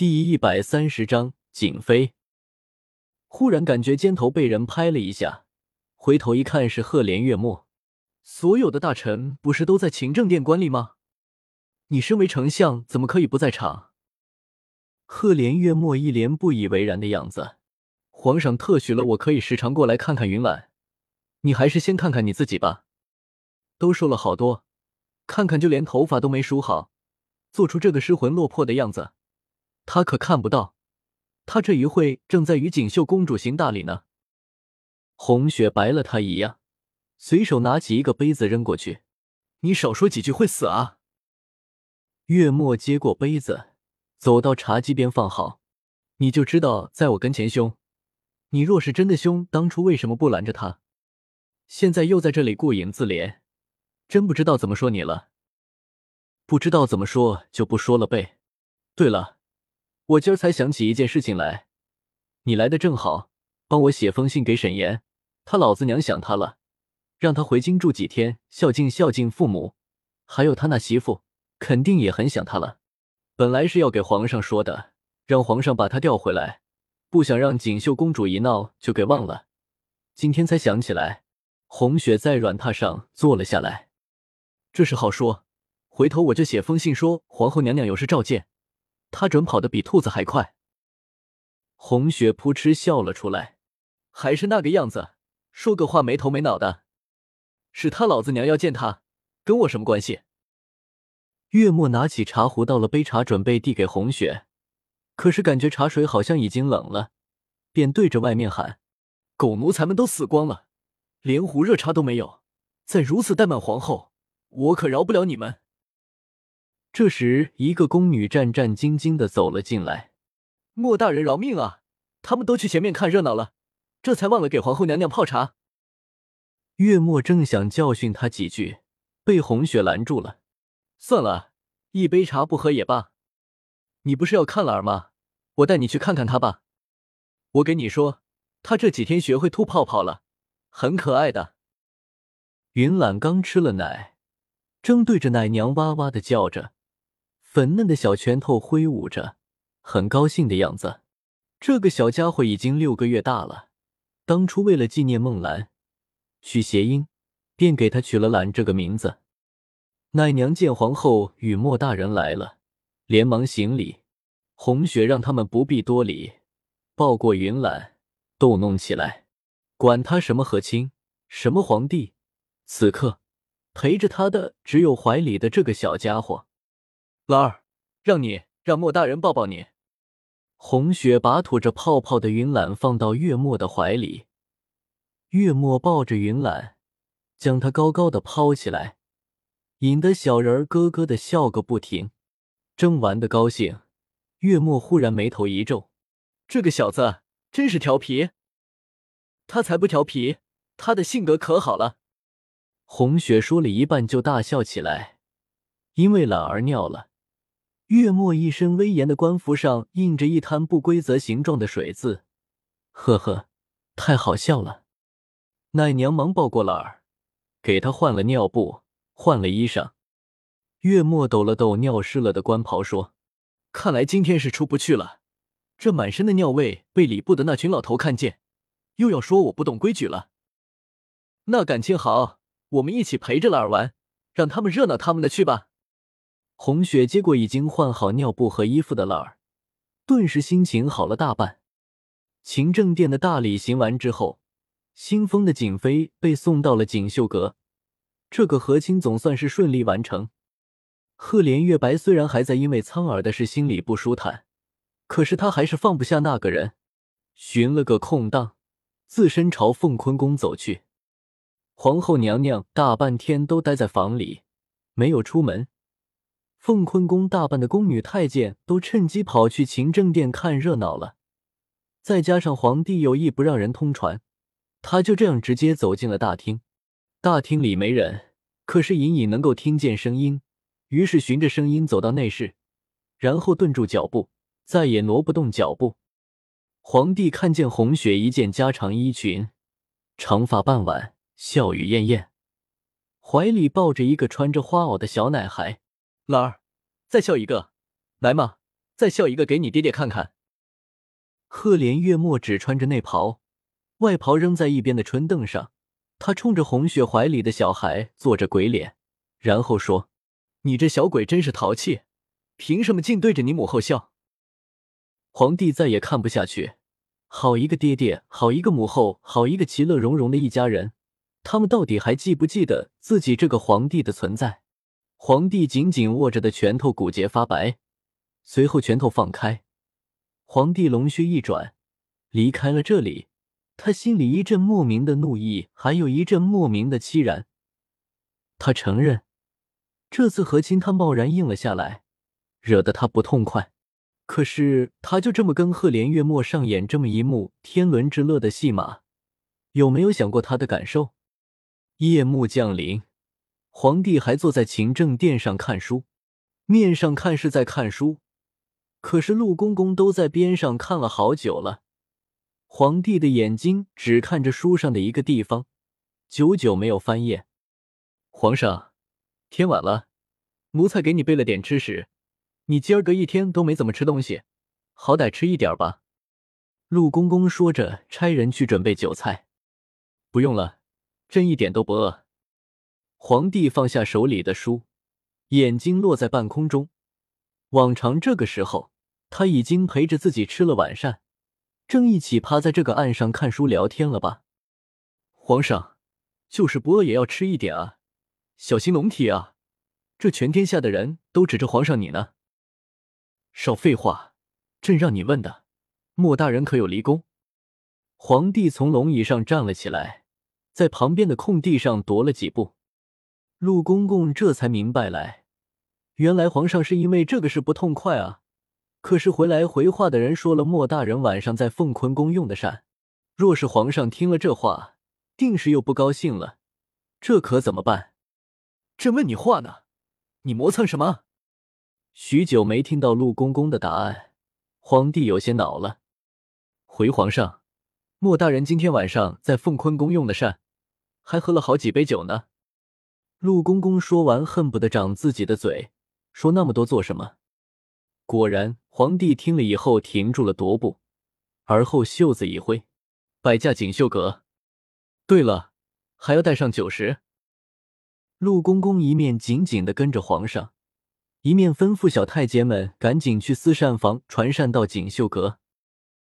第一百三十章景妃。忽然感觉肩头被人拍了一下，回头一看是赫连月末。所有的大臣不是都在勤政殿观礼吗？你身为丞相，怎么可以不在场？赫连月末一脸不以为然的样子。皇上特许了我可以时常过来看看云岚，你还是先看看你自己吧。都瘦了好多，看看就连头发都没梳好，做出这个失魂落魄的样子。他可看不到，他这一会正在与锦绣公主行大礼呢。红雪白了他一样，随手拿起一个杯子扔过去：“你少说几句会死啊！”月末接过杯子，走到茶几边放好。你就知道在我跟前凶。你若是真的凶，当初为什么不拦着他？现在又在这里顾影自怜，真不知道怎么说你了。不知道怎么说就不说了呗。对了。我今儿才想起一件事情来，你来的正好，帮我写封信给沈岩，他老子娘想他了，让他回京住几天，孝敬孝敬父母。还有他那媳妇，肯定也很想他了。本来是要给皇上说的，让皇上把他调回来，不想让锦绣公主一闹就给忘了。今天才想起来。红雪在软榻上坐了下来，这事好说，回头我就写封信说皇后娘娘有事召见。他准跑得比兔子还快。红雪扑哧笑了出来，还是那个样子，说个话没头没脑的。是他老子娘要见他，跟我什么关系？月末拿起茶壶倒了杯茶，准备递给红雪，可是感觉茶水好像已经冷了，便对着外面喊：“狗奴才们都死光了，连壶热茶都没有，再如此怠慢皇后，我可饶不了你们！”这时，一个宫女战战兢兢的走了进来。莫大人饶命啊！他们都去前面看热闹了，这才忘了给皇后娘娘泡茶。月末正想教训他几句，被红雪拦住了。算了，一杯茶不喝也罢。你不是要看了儿吗？我带你去看看他吧。我给你说，他这几天学会吐泡泡了，很可爱的。云懒刚吃了奶，正对着奶娘哇哇的叫着。粉嫩的小拳头挥舞着，很高兴的样子。这个小家伙已经六个月大了。当初为了纪念梦兰，取谐音，便给他取了“兰”这个名字。奶娘见皇后与莫大人来了，连忙行礼。红雪让他们不必多礼，抱过云兰，逗弄起来。管他什么和亲，什么皇帝，此刻陪着他的只有怀里的这个小家伙。兰儿，让你让莫大人抱抱你。红雪把吐着泡泡的云懒放到月末的怀里，月末抱着云懒，将他高高的抛起来，引得小人儿咯咯的笑个不停。正玩的高兴，月末忽然眉头一皱：“这个小子真是调皮。”他才不调皮，他的性格可好了。红雪说了一半就大笑起来，因为懒儿尿了。月末一身威严的官服上印着一滩不规则形状的水渍，呵呵，太好笑了。奶娘忙抱过了儿，给他换了尿布，换了衣裳。月末抖了抖尿湿了的官袍，说：“看来今天是出不去了。这满身的尿味被礼部的那群老头看见，又要说我不懂规矩了。那感情好，我们一起陪着了儿玩，让他们热闹他们的去吧。”红雪接过已经换好尿布和衣服的乐儿，顿时心情好了大半。勤政殿的大礼行完之后，新封的景妃被送到了锦绣阁，这个和亲总算是顺利完成。赫连月白虽然还在因为苍耳的事心里不舒坦，可是他还是放不下那个人，寻了个空档，自身朝凤坤宫走去。皇后娘娘大半天都待在房里，没有出门。凤坤宫大半的宫女太监都趁机跑去勤政殿看热闹了，再加上皇帝有意不让人通传，他就这样直接走进了大厅。大厅里没人，可是隐隐能够听见声音，于是循着声音走到内室，然后顿住脚步，再也挪不动脚步。皇帝看见红雪一件加长衣裙，长发半挽，笑语艳艳，怀里抱着一个穿着花袄的小奶孩。兰儿，再笑一个，来嘛，再笑一个给你爹爹看看。赫连月末只穿着内袍，外袍扔在一边的春凳上，他冲着红雪怀里的小孩做着鬼脸，然后说：“你这小鬼真是淘气，凭什么净对着你母后笑？”皇帝再也看不下去，好一个爹爹，好一个母后，好一个其乐融融的一家人，他们到底还记不记得自己这个皇帝的存在？皇帝紧紧握着的拳头骨节发白，随后拳头放开。皇帝龙须一转，离开了这里。他心里一阵莫名的怒意，还有一阵莫名的凄然。他承认，这次和亲他贸然应了下来，惹得他不痛快。可是，他就这么跟赫连月末上演这么一幕天伦之乐的戏码，有没有想过他的感受？夜幕降临，皇帝还坐在勤政殿上看书，面上看是在看书。可是陆公公都在边上看了好久了，皇帝的眼睛只看着书上的一个地方，久久没有翻页。皇上，天晚了，奴才给你备了点吃食，你今儿个一天都没怎么吃东西，好歹吃一点吧。陆公公说着，差人去准备酒菜。不用了，朕一点都不饿。皇帝放下手里的书，眼睛落在半空中。往常这个时候，他已经陪着自己吃了晚膳，正一起趴在这个岸上看书聊天了吧？皇上，就是不饿也要吃一点啊，小心龙体啊！这全天下的人都指着皇上你呢。少废话，朕让你问的，莫大人可有离宫？皇帝从龙椅上站了起来，在旁边的空地上踱了几步。陆公公这才明白来。原来皇上是因为这个事不痛快啊！可是回来回话的人说了，莫大人晚上在凤坤宫用的膳。若是皇上听了这话，定是又不高兴了。这可怎么办？朕问你话呢，你磨蹭什么？许久没听到陆公公的答案，皇帝有些恼了。回皇上，莫大人今天晚上在凤坤宫用的膳，还喝了好几杯酒呢。陆公公说完，恨不得掌自己的嘴。说那么多做什么？果然，皇帝听了以后停住了踱步，而后袖子一挥，摆驾锦绣阁。对了，还要带上酒食。陆公公一面紧紧的跟着皇上，一面吩咐小太监们赶紧去司膳房传膳到锦绣阁。